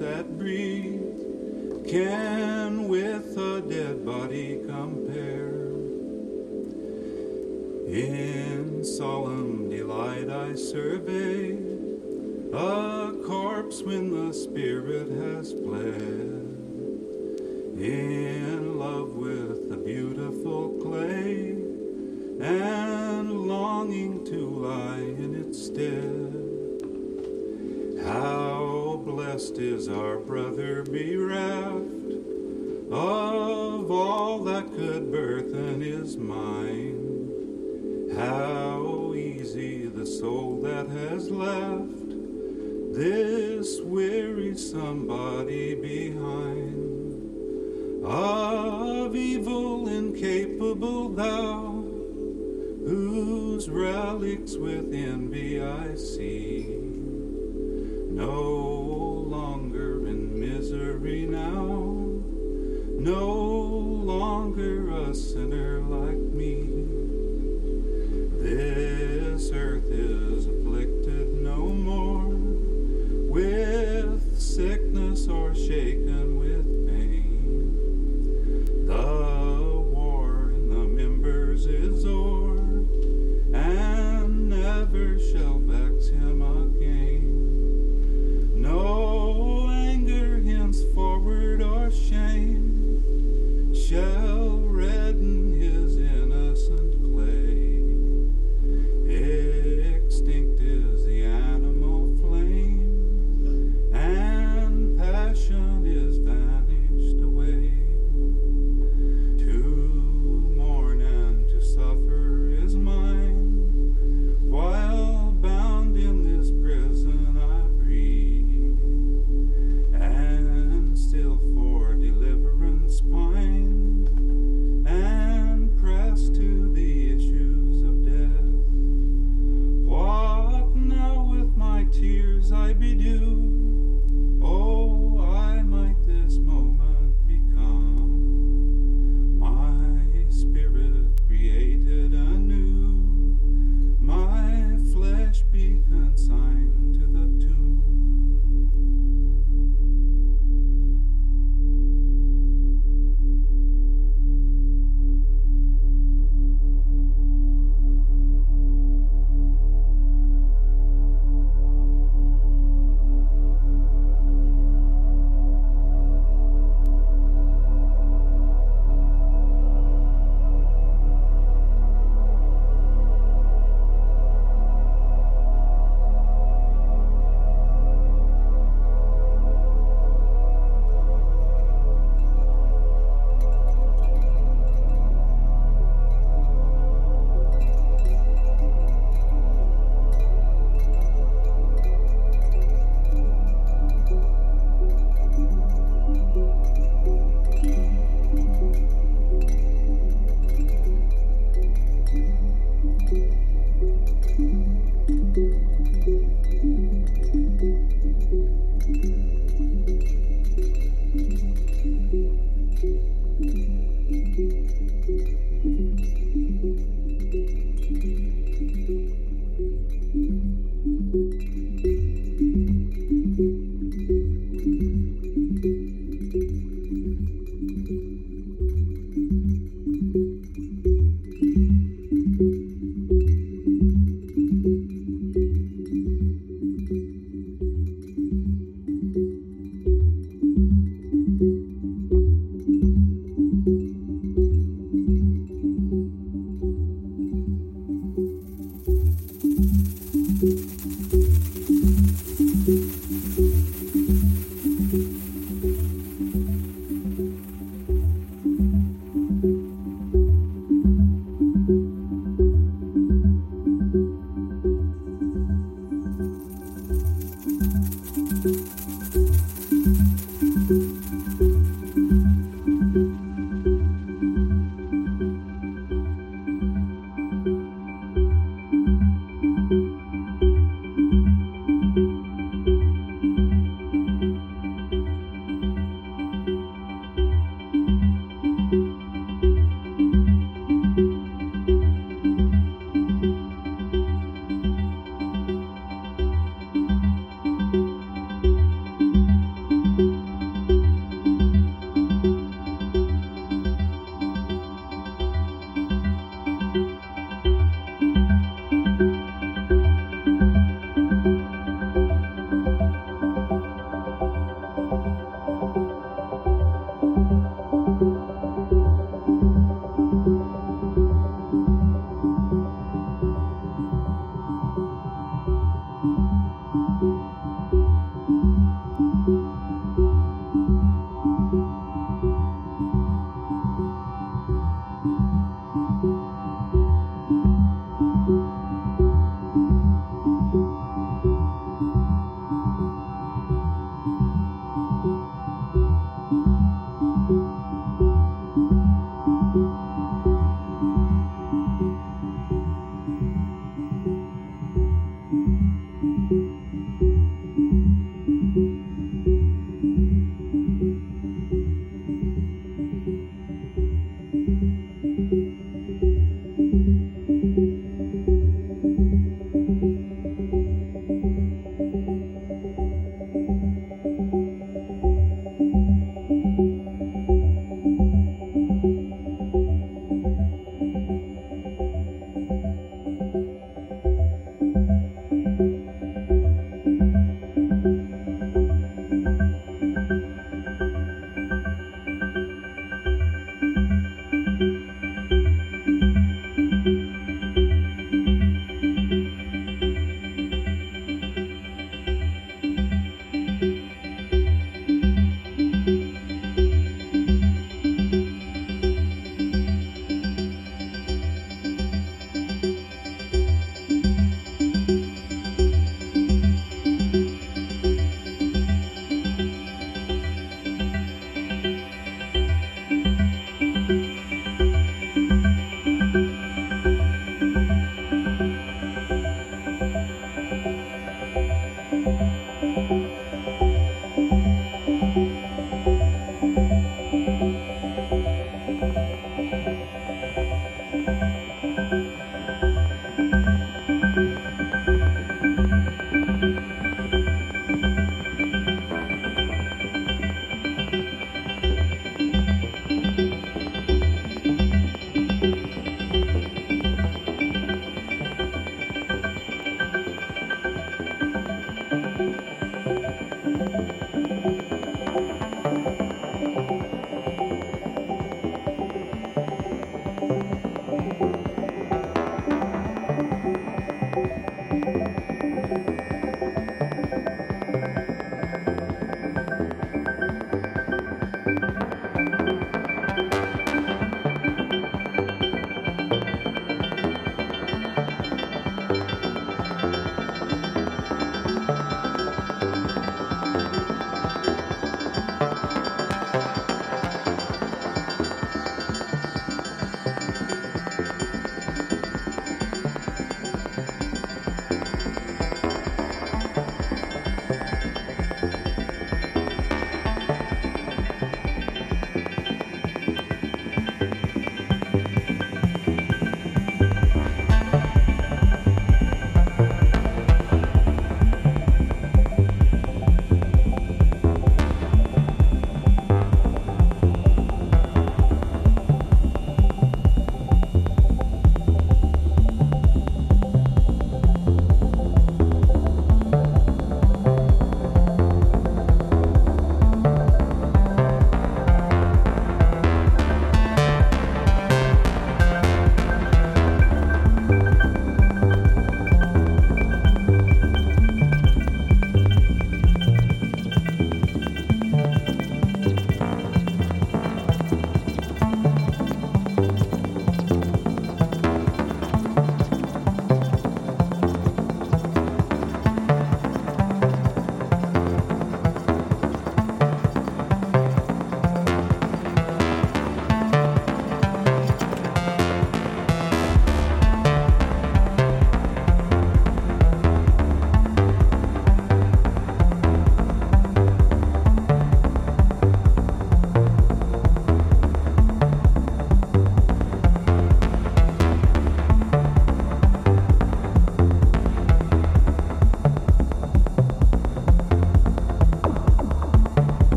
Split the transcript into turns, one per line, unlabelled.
that breathe can with a dead body compare. In solemn delight I survey. soul that has left this weary somebody behind. Of evil incapable thou, whose relics with envy I see.